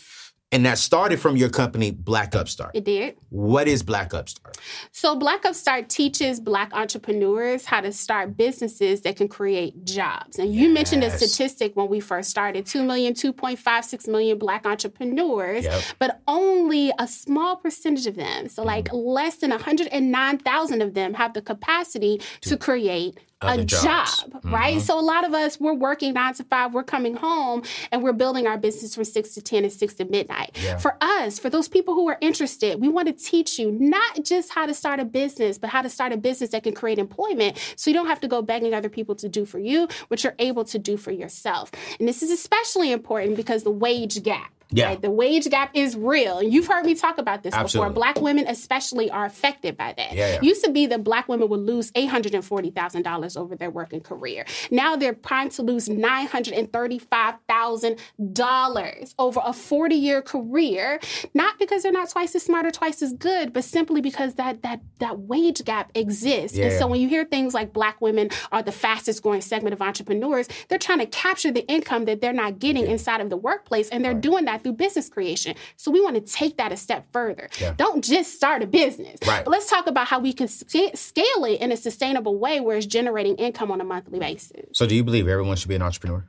And that started from your company, Black Upstart. it did. What is Black Upstart? So Black Upstart teaches Black entrepreneurs how to start businesses that can create jobs. And you mentioned a statistic when we first started 2 million, 2.56 million Black entrepreneurs, Yep. but only a small percentage of them, so like Mm. less than 109,000 of them, have the capacity to create a job. Mm-hmm. right? So a lot of us, we're working nine to five, we're coming home, and we're building our business from six to 10 and six to midnight. Yeah. For us, for those people who are interested, we want to teach you not just how to start a business, but how to start a business that can create employment so you don't have to go begging other people to do for you, what you're able to do for yourself. And this is especially important because the wage gap. Yeah. right? The wage gap is real. And you've heard me talk about this Absolutely. before. Black women especially are affected by that. Yeah, yeah. Used to be that black women would lose $840,000 over their working career. Now they're primed to lose $935,000 over a 40 year career, not because they're not twice as smart or twice as good, but simply because that that that wage gap exists. And Yeah. so when you hear things like black women are the fastest growing segment of entrepreneurs, they're trying to capture the income that they're not getting inside of the workplace and they're doing that through business creation. So we want to take that a step further. Yeah. Don't just start a business. Right. But let's talk about how we can scale it in a sustainable way where it's generating income on a monthly basis. So, do you believe everyone should be an entrepreneur?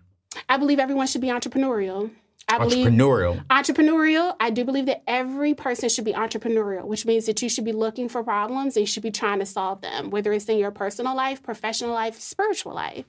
I believe everyone should be entrepreneurial. I believe Entrepreneurial. entrepreneurial. I do believe that every person should be entrepreneurial, which means that you should be looking for problems and you should be trying to solve them, whether it's in your personal life, professional life, spiritual life.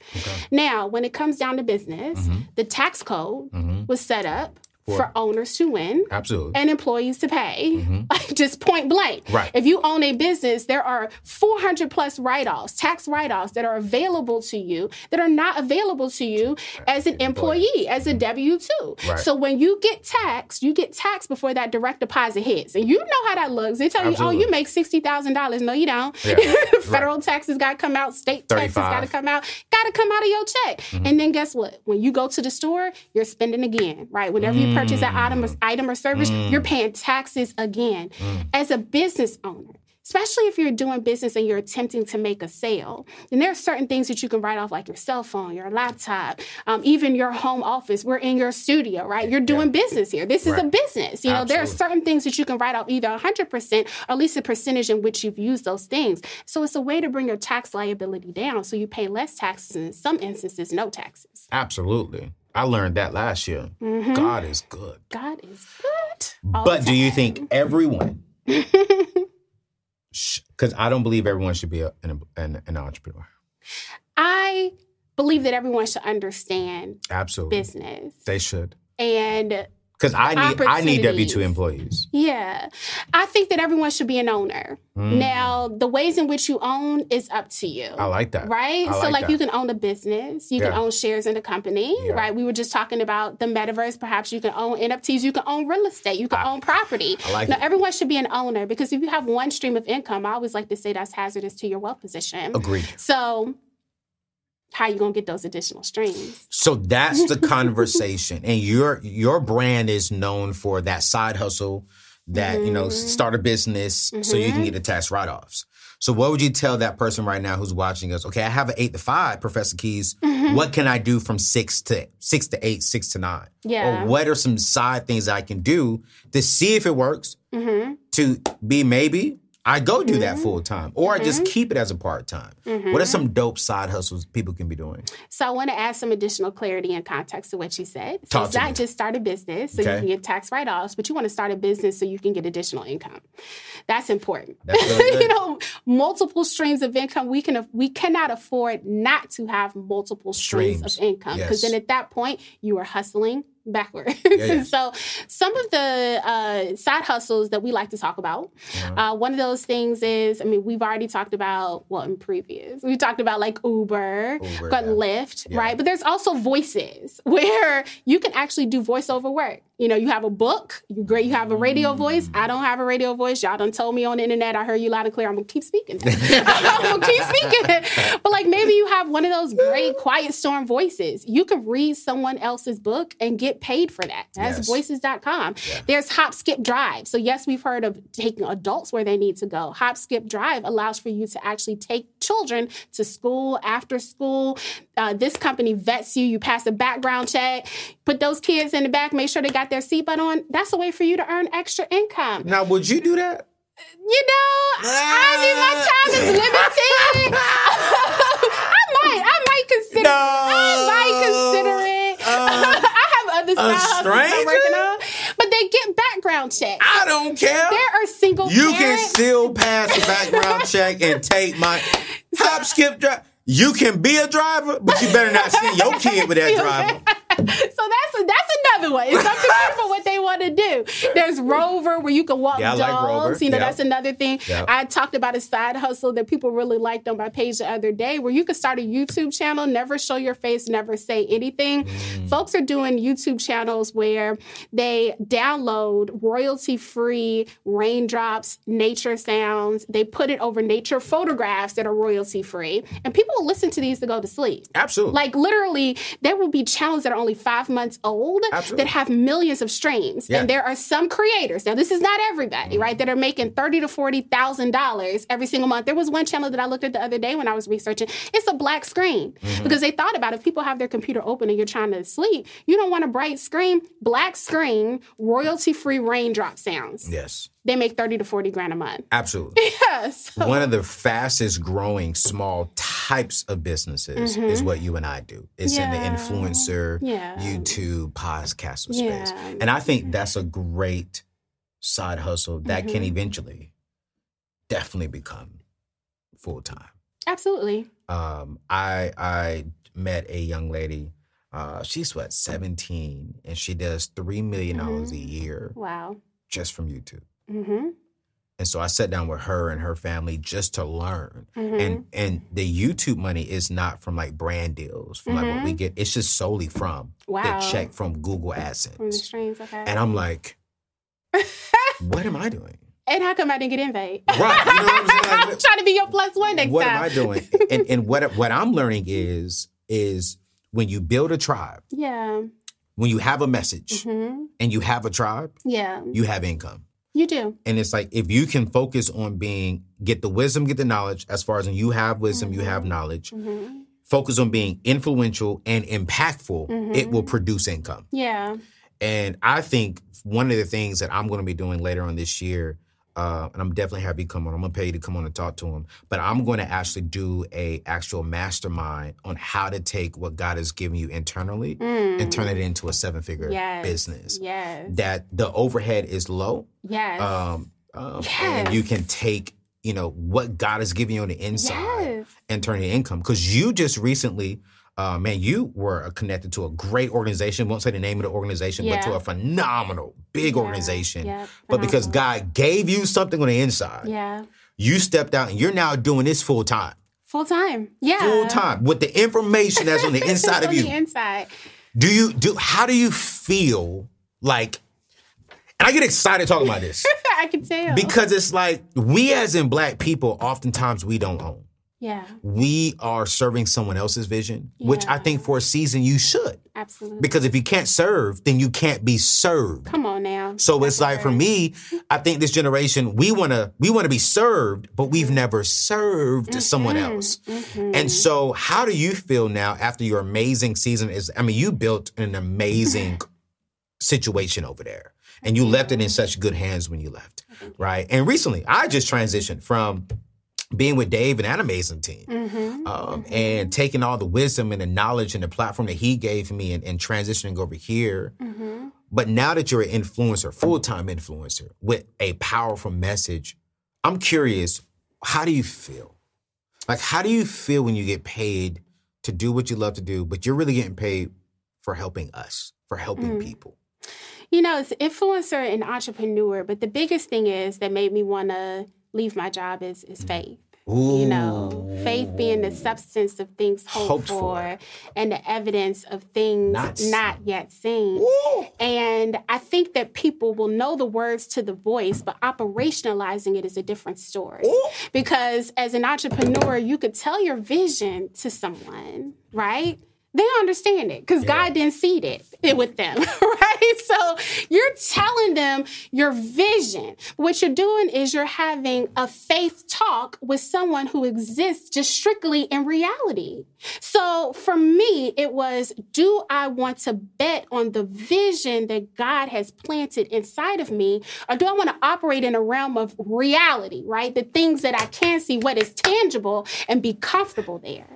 Now, when it comes down to business, Mm-hmm. the tax code was set up for owners to win Absolutely. and employees to pay, *laughs* like just point blank. Mm-hmm. Right. If you own a business, there are 400 plus write offs, tax write offs that are available to you that are not available to you as an employee, as a W 2. Mm-hmm. Right. So when you get taxed, you get taxed before that direct deposit hits. And you know how that looks. They tell you, oh, you make $60,000. No, you don't. Yeah. *laughs* Federal taxes got to come out, state taxes got to come out, got to come out of your check. Mm-hmm. And then guess what? When you go to the store, you're spending again, right? Whenever you purchase an item or, item or service, you're paying taxes again. As a business owner, especially if you're doing business and you're attempting to make a sale, then there are certain things that you can write off, like your cell phone, your laptop, um, even your home office. We're in your studio, right? You're doing business here. This is a business. You know, there are certain things that you can write off either 100% or at least a percentage in which you've used those things. So it's a way to bring your tax liability down so you pay less taxes and in some instances, no taxes. Absolutely. I learned that last year. Mm-hmm. God is good. God is good. all But do you think everyone? *laughs* Because I don't believe everyone should be a, an, an, an entrepreneur. I believe that everyone should understand Absolutely. business. They should. And Because I need I need W two employees. Yeah. I think that everyone should be an owner. Mm. Now, the ways in which you own is up to you. I like that. Right? I so, like like, that. you can own a business, you can own shares in a company, Yeah. right? We were just talking about the metaverse. Perhaps you can own NFTs, you can own real estate, you can I- own property. I like now, it. everyone should be an owner because if you have one stream of income, I always like to say that's hazardous to your wealth position. Agreed. So, how you gonna get those additional streams? So that's the *laughs* conversation, and your your brand is known for that side hustle, that you know, Mm-hmm. start a business so you can get the tax write offs. So what would you tell that person right now who's watching us? Okay, I have an eight to five, Professor Kez. Mm-hmm. What can I do from six to six to eight, six to nine? Yeah. Or what are some side things that I can do to see if it works? Mm-hmm. To be maybe I go do that full time, or I just keep it as a part time. Mm-hmm. What are some dope side hustles people can be doing? So I want to add some additional clarity and context to what you said. So Talk it's not me. just start a business so Okay. you can get tax write-offs, but you want to start a business so you can get additional income. That's important. That's *laughs* really you know, multiple streams of income. We can we cannot afford not to have multiple streams, Streams. of income because Yes. then at that point you are hustling backwards. yeah. and *laughs* so some of the uh, side hustles that we like to talk about, Uh-huh. uh, one of those things is, I mean, we've already talked about, well, in previous, we talked about like Uber, Uber, got yeah. Lyft, Yeah. right? But there's also voices *laughs* where you can actually do voiceover work. You know, you have a book, you great, you have a radio voice. I don't have a radio voice. Y'all done told me on the internet. I heard you loud and clear. I'm gonna keep speaking. *laughs* I'm gonna keep speaking. But like maybe you have one of those great quiet storm voices. You can read someone else's book and get paid for that. That's Yes. voices.com. There's Hop Skip Drive. So yes, we've heard of taking adults where they need to go. Hop Skip Drive allows for you to actually take children to school after school. Uh, this company vets you. You pass a background check. Put those kids in the back. Make sure they got their seatbelt on. That's a way for you to earn extra income. Now, would you do that? You know, I mean, my ah. time is limited. *laughs* *laughs* I might, I might consider. It. I might consider it. Uh, *laughs* I have other side I'm working on, but they get background checks. I don't care. There are single you can still pass a background check and take my hop, skip, drive. You can be a driver, but you better not send your kid with that driver. So that's that's another way. It's up to people what they want to do. There's Rover where you can walk Yeah, like dogs. Rover. You know, Yeah. that's another thing. Yeah. I talked about a side hustle that people really liked on my page the other day where you could start a YouTube channel, never show your face, never say anything. Mm. Folks are doing YouTube channels where they download royalty free raindrops, nature sounds. They put it over nature photographs that are royalty free. And people will listen to these to go to sleep. Absolutely. Like literally, there will be channels that are only five months old Absolutely. that have millions of streams. Yeah. And there are some creators. Now, this is not everybody, right? That are making thirty to forty thousand dollars every single month. There was one channel that I looked at the other day when I was researching. It's a black screen Mm-hmm. because they thought about if people have their computer open and you're trying to sleep, you don't want a bright screen. Black screen, royalty free raindrop sounds. yes, They make thirty to forty grand a month. absolutely. *laughs* Yes. One of the fastest growing small types of businesses is what you and I do. It's in the Mm-hmm. Influencer, Yeah. YouTube, podcast space. And I think that's a great side hustle that can Mm-hmm. eventually definitely become full time. Absolutely. um, I I met a young lady. Uh, she's what seventeen, and she does three million dollars a year Wow. just from YouTube. Mm-hmm. And so I sat down with her and her family just to learn. Mhm. And and the YouTube money is not from like brand deals, from like what we get. It's just solely from Mm-hmm. Wow. the check from Google From the AdSense. streams, okay. And I'm like, *laughs* what am I doing? And how come I didn't get invite? Right, you know I'm? Like, *laughs* trying to be your plus one next what time. What am I doing? And and what *laughs* what I'm learning is is when you build a tribe, Yeah. when you have a message hmm and you have a tribe, Yeah. you have income. You do. And it's like if you can focus on being get the wisdom, get the knowledge. As far as when you have wisdom, you have knowledge. hmm Focus on being influential and impactful. Mm-hmm. It will produce income. Yeah. And I think one of the things that I'm going to be doing later on this year, uh, and I'm definitely happy to come on. I'm to pay you to come on and talk to him. But I'm going to actually do a actual mastermind on how to take what God has given you internally and turn it into a seven figure Mm. Yes. business. Yes. That the overhead is low, Yes. um, um, and you can take you know what God has given you on the inside Yes. and turn it income. Because you just recently Uh, man, you were connected to a great organization. Won't say the name of the organization, but to a phenomenal, big Yeah, organization. yeah, but because. God gave you something on the inside, Yeah. you stepped out and you're now doing this full time. Full time. Yeah. Full time with the information that's on the *laughs* inside of you. the inside. Do you do how do you feel like and I get excited talking about this *laughs* I can tell. because it's like we as in black people oftentimes we don't own. Yeah, We are serving someone else's vision, which I think for a season you should. absolutely. Because if you can't serve, then you can't be served. Come on now. So it's like for me, I think this generation we want to we want to be served, but we've mm-hmm. never served mm-hmm. someone else. Mm-hmm. And so, how do you feel now after your amazing season? Is I mean, you built an amazing *laughs* situation over there, and you left it in such good hands when you left, right? And recently, I just transitioned from being with Dave and that amazing team, Mm-hmm. um, and taking all the wisdom and the knowledge and the platform that he gave me, and, and transitioning over here. Mm-hmm. But now that you're an influencer, full time influencer with a powerful message, I'm curious, how do you feel? Like, how do you feel when you get paid to do what you love to do, but you're really getting paid for helping us, for helping Mm. people? You know, it's influencer and entrepreneur, but the biggest thing is that made me want to leave my job is is faith. You know, faith being the substance of things hoped, Hoped for. for, and the evidence of things Not not, yet seen. And I think that people will know the words to the voice, but operationalizing it is a different story. Because as an entrepreneur, you could tell your vision to someone, right? They understand it because God didn't seed it, it *laughs* with them, *laughs* right? So you're telling them your vision. What you're doing is you're having a faith talk with someone who exists just strictly in reality. So for me, it was do I want to bet on the vision that God has planted inside of me, or do I want to operate in a realm of reality, right? The things that I can see, what is tangible, and be comfortable there.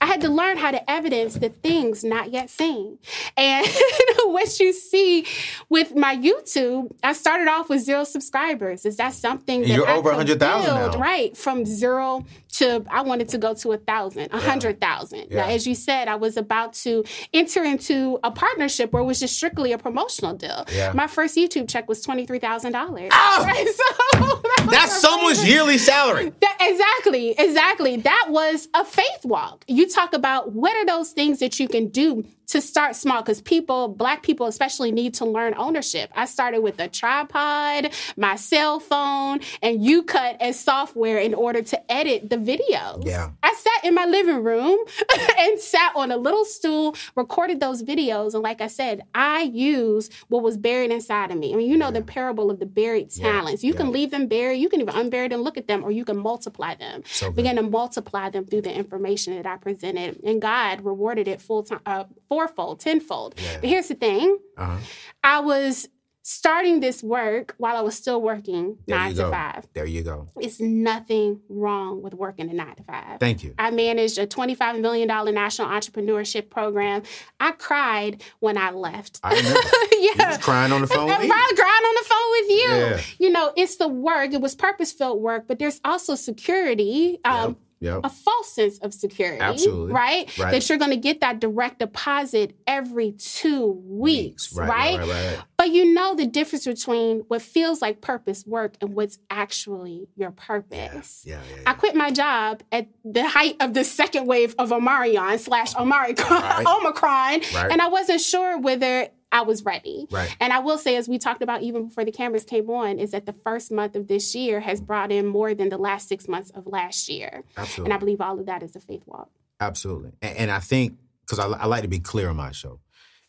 I had to learn how to evidence the things not yet seen. And *laughs* what you see with my YouTube, I started off with zero subscribers. Is that something that You're I over could 100,000 now. Right. From zero to I wanted to go to a thousand, a hundred thousand. Now, as you said, I was about to enter into a partnership where it was just strictly a promotional deal. Yeah. My first YouTube check was twenty three thousand dollars. Ah! Right. So that That's someone's yearly salary. That, exactly, exactly. That was a faith walk. You talk about what are those things that you can do to start small because people, black people especially, need to learn ownership. I started with a tripod, my cell phone, and YouCut as software in order to edit the videos. Yeah. I sat in my living room *laughs* and sat on a little stool, recorded those videos, and like I said, I used what was buried inside of me. I mean, you know the parable of the buried talents. You can leave them buried, you can even unbury them, look at them, or you can multiply them. So. Begin to multiply them through the information that I presented, and God rewarded it full time, uh, fourfold, tenfold. Yeah. But here's the thing: Uh-huh. I was starting this work while I was still working There nine to go. five. There you go. It's nothing wrong with working a nine to five. Thank you. I managed a $25 million national entrepreneurship program. I cried when I left. I remember. *laughs* Yeah. was crying on the phone me. probably crying on the phone with you. Yeah. You know, it's the work. It was purpose filled work, but there's also security. Um, Yep. A false sense of security. Absolutely. Right? Right. That you're going to get that direct deposit every two weeks. Right, Right. right, right. But you know the difference between what feels like purpose work and what's actually your purpose. Yeah, yeah, I yeah. quit my job at the height of the second wave of Omarion slash Omicron, *laughs* Omicron, Right. and I wasn't sure whether I was ready. Right. And I will say, as we talked about even before the cameras came on, is that the first month of this year has brought in more than the last six months of last year. Absolutely. And I believe all of that is a faith walk. Absolutely. And, and I think, because I, I like to be clear on my show,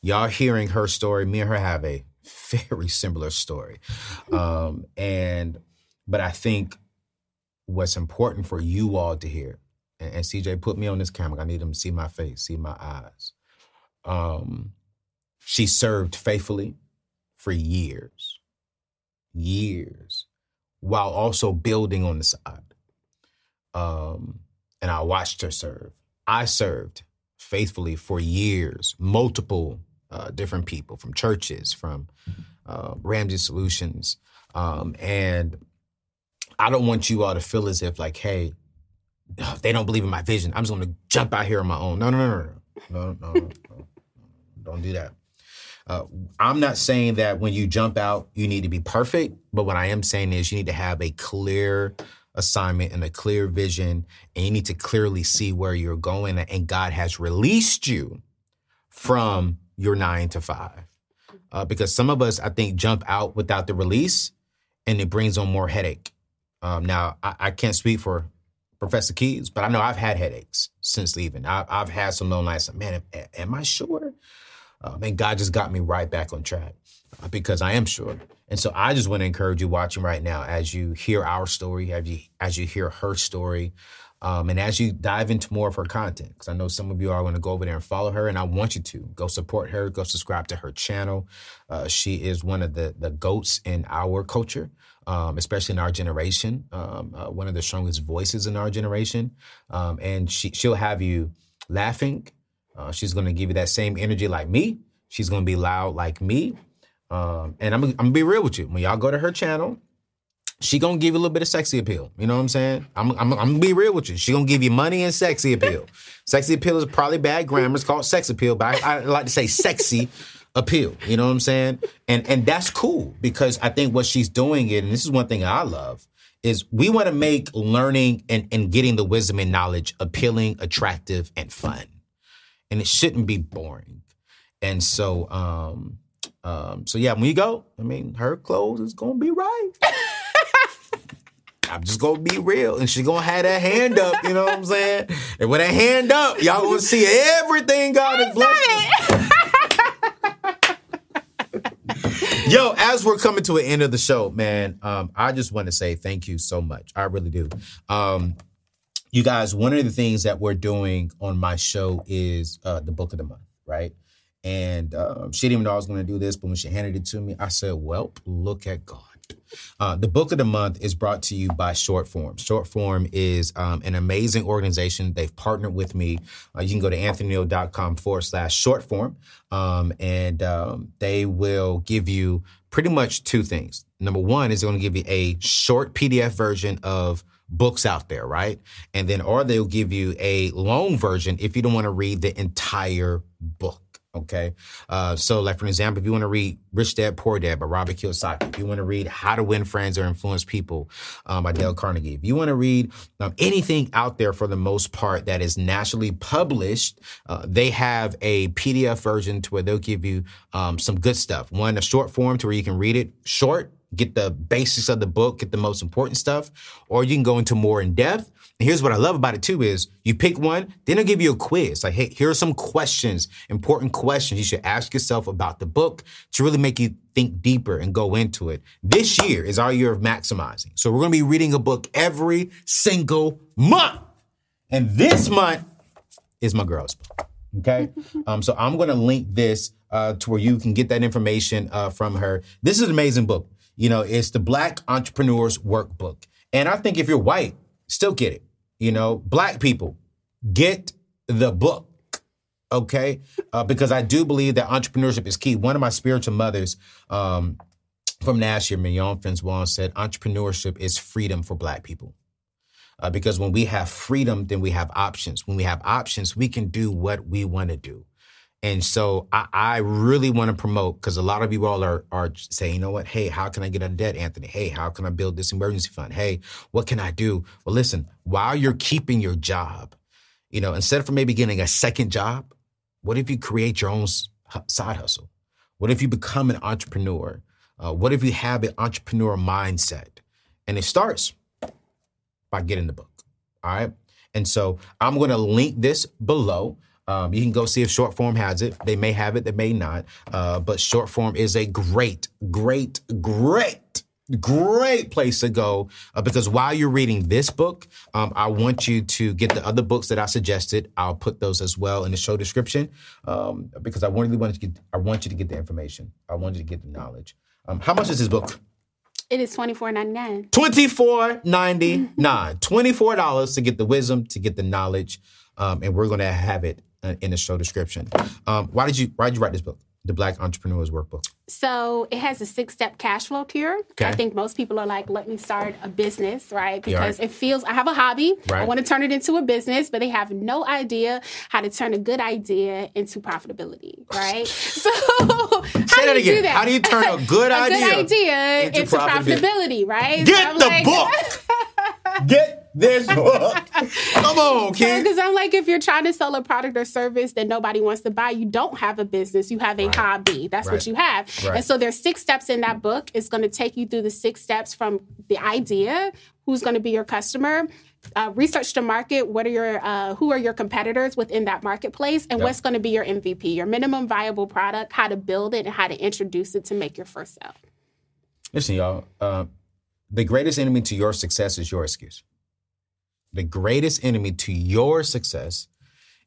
y'all hearing her story, me and her have a *laughs* very similar story. Um, and, but I think what's important for you all to hear, and, and CJ put me on this camera, I need them to see my face, see my eyes. Um, she served faithfully for years, years, while also building on the side. Um, and I watched her serve. I served faithfully for years, multiple uh, different people from churches, from uh, Ramsey Solutions. Um, and I don't want you all to feel as if, like, hey, they don't believe in my vision. I'm just going to jump out here on my own. No, no, no, no. no, no, no, no. don't do that. Uh, I'm not saying that when you jump out, you need to be perfect, but what I am saying is you need to have a clear assignment and a clear vision, and you need to clearly see where you're going. And God has released you from your nine to five. Uh, because some of us, I think, jump out without the release and it brings on more headache. Um, now, I, I, can't speak for Professor Kez, but I know I've had headaches since leaving. I, have had some long nights. Man, am, am I sure? Um, and God just got me right back on track uh, because I am sure. And so I just want to encourage you watching right now as you hear our story, as you, as you hear her story, um, and as you dive into more of her content, because I know some of you are going to go over there and follow her, and I want you to go support her, go subscribe to her channel. Uh, she is one of the the goats in our culture, um, especially in our generation. Um, uh, one of the strongest voices in our generation, um, and she she'll have you laughing. Uh, she's going to give you that same energy like me. She's going to be loud like me. Um, and I'm, I'm gonna be real with you. When y'all go to her channel, she gonna give you a little bit of sexy appeal. You know what I'm saying? I'm, I'm, I'm gonna be real with you. She gonna give you money and sexy appeal. *laughs* sexy appeal is probably bad grammar. It's called sex appeal, but I, I like to say sexy *laughs* appeal. You know what I'm saying? And and that's cool because I think what she's doing it, and this is one thing I love, is we want to make learning and, and getting the wisdom and knowledge appealing, attractive, and fun. And it shouldn't be boring. And so um um so yeah, when you go, I mean her clothes is gonna be right. I'm just gonna be real. And she gonna have that hand up, you know what I'm saying? And with that hand up, y'all gonna see everything God has blessed. Yo, as we're coming to an end of the show, man, um, I just want to say thank you so much. I really do. Um, you guys, one of the things that we're doing on my show is uh, the book of the month, right? And um, she didn't even know I was going to do this, but when she handed it to me, I said, "Well, look at God." Uh, the book of the month is brought to you by Short Form. Short Form is um, an amazing organization. They've partnered with me. Uh, you can go to anthonyoneal.com forward slash short form, um, and um, they will give you pretty much two things. Number one is going to give you a short PDF version of books out there, right? And then, or they'll give you a long version if you don't want to read the entire book. Okay. Uh, so, like, for example, if you want to read Rich Dad, Poor Dad by Robert Kiyosaki, if you want to read How to Win Friends or Influence People um, by Dale Carnegie, if you want to read um, anything out there for the most part that is nationally published, uh, they have a PDF version to where they'll give you um, some good stuff. One, a short form to where you can read it short, get the basics of the book, get the most important stuff, or you can go into more in depth and here's what I love about it too is you pick one, then they'll give you a quiz. Like, hey, here are some questions, important questions you should ask yourself about the book to really make you think deeper and go into it. This year is our year of maximizing. So we're going to be reading a book every single month. And this month is my girl's book. Okay. *laughs* um, so I'm going to link this uh, to where you can get that information uh, from her. This is an amazing book. You know, it's the Black Entrepreneurs Workbook. And I think if you're white, still get it. You know, black people, get the book, okay? Uh, because I do believe that entrepreneurship is key. One of my spiritual mothers um, from Nashville, Mignon Francois, said entrepreneurship is freedom for black people. Uh, because when we have freedom, then we have options. When we have options, we can do what we want to do. And so I, I really want to promote because a lot of you all are are saying, you know what? Hey, how can I get out of debt, Anthony? Hey, how can I build this emergency fund? Hey, what can I do? Well, listen, while you're keeping your job, you know, instead of maybe getting a second job, what if you create your own side hustle? What if you become an entrepreneur? Uh, what if you have an entrepreneur mindset? And it starts by getting the book. All right. And so I'm going to link this below. Um, you can go see if short form has it. They may have it, they may not. Uh, but short form is a great, great, great, great place to go uh, because while you're reading this book, um, I want you to get the other books that I suggested. I'll put those as well in the show description um, because I really want to get. I want you to get the information. I want you to get the knowledge. Um, how much is this book? It is twenty four ninety nine. Twenty four ninety nine. Twenty four dollars to get the wisdom, to get the knowledge, um, and we're going to have it in the show description. Um, why did you Why did you write this book? the Black Entrepreneurs Workbook? So it has a six step cash flow cure. Okay. I think most people are like, let me start a business, right? Because right. it feels, I have a hobby. right. I want to turn it into a business, but they have no idea how to turn a good idea into profitability, right? *laughs* *laughs* So, how Say do that you again. do that? How do you turn a good *laughs* a idea good idea into into, profitability? right? Get I'm the like- book. Get this book. *laughs* Come on, kid. Because I'm like, if you're trying to sell a product or service that nobody wants to buy, you don't have a business. You have a hobby. That's Right. what you have. Right. And so there's six steps in that book. It's going to take you through the six steps from the idea, who's going to be your customer, uh, research the market. What are your uh, who are your competitors within that marketplace, and Yep. what's going to be your MVP, your minimum viable product, how to build it, and how to introduce it to make your first sale. Listen, y'all. Uh, the greatest enemy to your success is your excuse. The greatest enemy to your success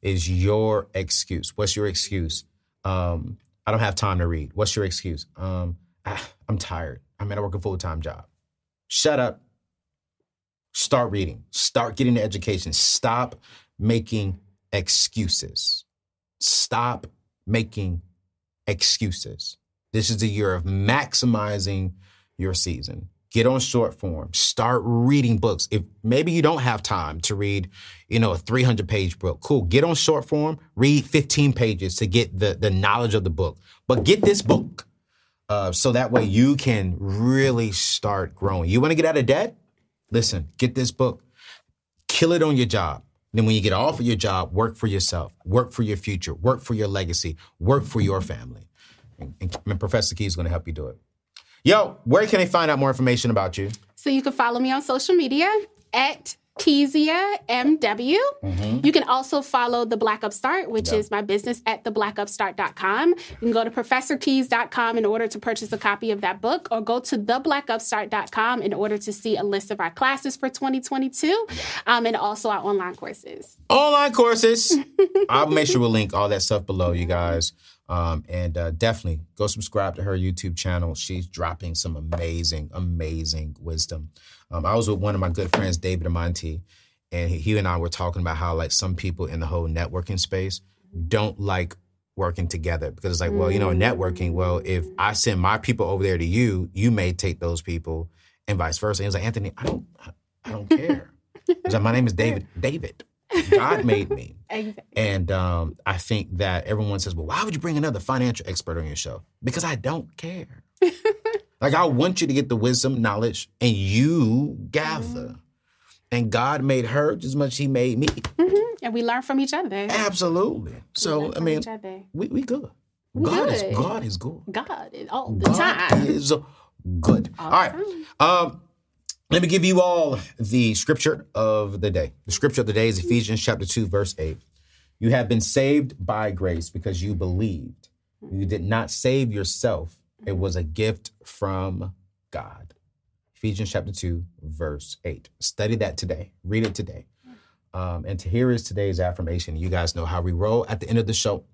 is your excuse. What's your excuse? Um, I don't have time to read. What's your excuse? Um, ah, I'm tired. I'm at a full time job. Shut up. Start reading. Start getting the education. Stop making excuses. Stop making excuses. This is the year of maximizing your season. Get on short form. Start reading books. If maybe you don't have time to read, you know, a 300 page book, cool. Get on short form, read 15 pages to get the, the knowledge of the book. But get this book uh, so that way you can really start growing. You want to get out of debt? Listen, get this book. Kill it on your job. Then when you get off of your job, work for yourself, work for your future, work for your legacy, work for your family. And, and, and Professor Key is going to help you do it. Yo, where can they find out more information about you? So you can follow me on social media at Kezia MW. You can also follow The Black Upstart, which is my business at theblackupstart.com. You can go to professorkez.com in order to purchase a copy of that book, or go to theblackupstart.com in order to see a list of our classes for 2022 um, and also our online courses. Online courses. *laughs* I'll make sure we'll link all that stuff below, you guys. Um, and uh, definitely go subscribe to her YouTube channel. She's dropping some amazing, amazing wisdom. Um, I was with one of my good friends, David Amonte, and he, and I were talking about how like some people in the whole networking space don't like working together because it's like, well, you know, networking. Well, if I send my people over there to you, you may take those people, and vice versa. And he was like, Anthony, I don't, I, I don't *laughs* care. He's like, my name is David. David. God made me. *laughs* Exactly. And um, I think that everyone says, well, why would you bring another financial expert on your show? Because I don't care. *laughs* like, I want you to get the wisdom, knowledge, and you gather. And God made her just as much as He made me. And we learn from each other. Absolutely. So, I mean, we, we good. We God good. is God is good. God is all the God time. is good. All right. Um, let me give you all the scripture of the day. The scripture of the day is Ephesians chapter 2, verse 8. You have been saved by grace because you believed. You did not save yourself, it was a gift from God. Ephesians chapter 2, verse 8. Study that today. Read it today. Um, and to here is today's affirmation. You guys know how we roll at the end of the show.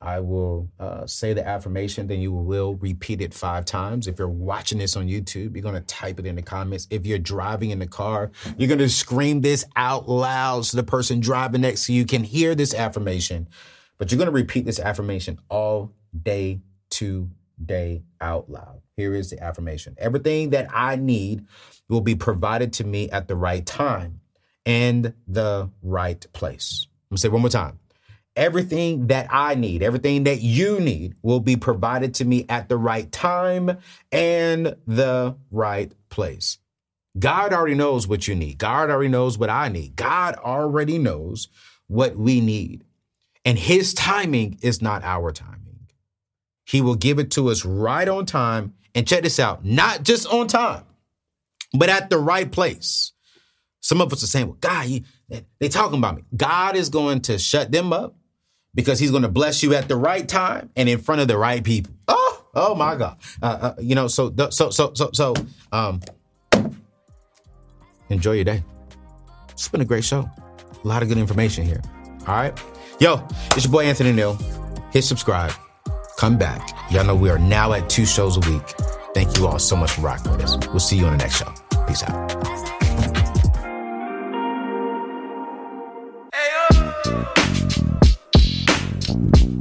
I will uh, say the affirmation, then you will repeat it five times. If you're watching this on YouTube, you're going to type it in the comments. If you're driving in the car, you're going to scream this out loud so the person driving next to you can hear this affirmation. But you're going to repeat this affirmation all day today out loud. Here is the affirmation Everything that I need will be provided to me at the right time and the right place. I'm going to say one more time everything that I need, everything that you need will be provided to me at the right time and the right place. God already knows what you need. God already knows what I need. God already knows what we need. And his timing is not our timing. He will give it to us right on time. And check this out, not just on time, but at the right place. Some of us are saying, well, God, you, they talking about me. God is going to shut them up because he's going to bless you at the right time and in front of the right people. Oh, oh my God. Uh, uh, you know, so, so, so, so, so, um, enjoy your day. It's been a great show. A lot of good information here. All right. Yo, it's your boy Anthony O'Neal. Hit subscribe. Come back. Y'all know we are now at two shows a week. Thank you all so much for rocking with us. We'll see you on the next show. Peace out.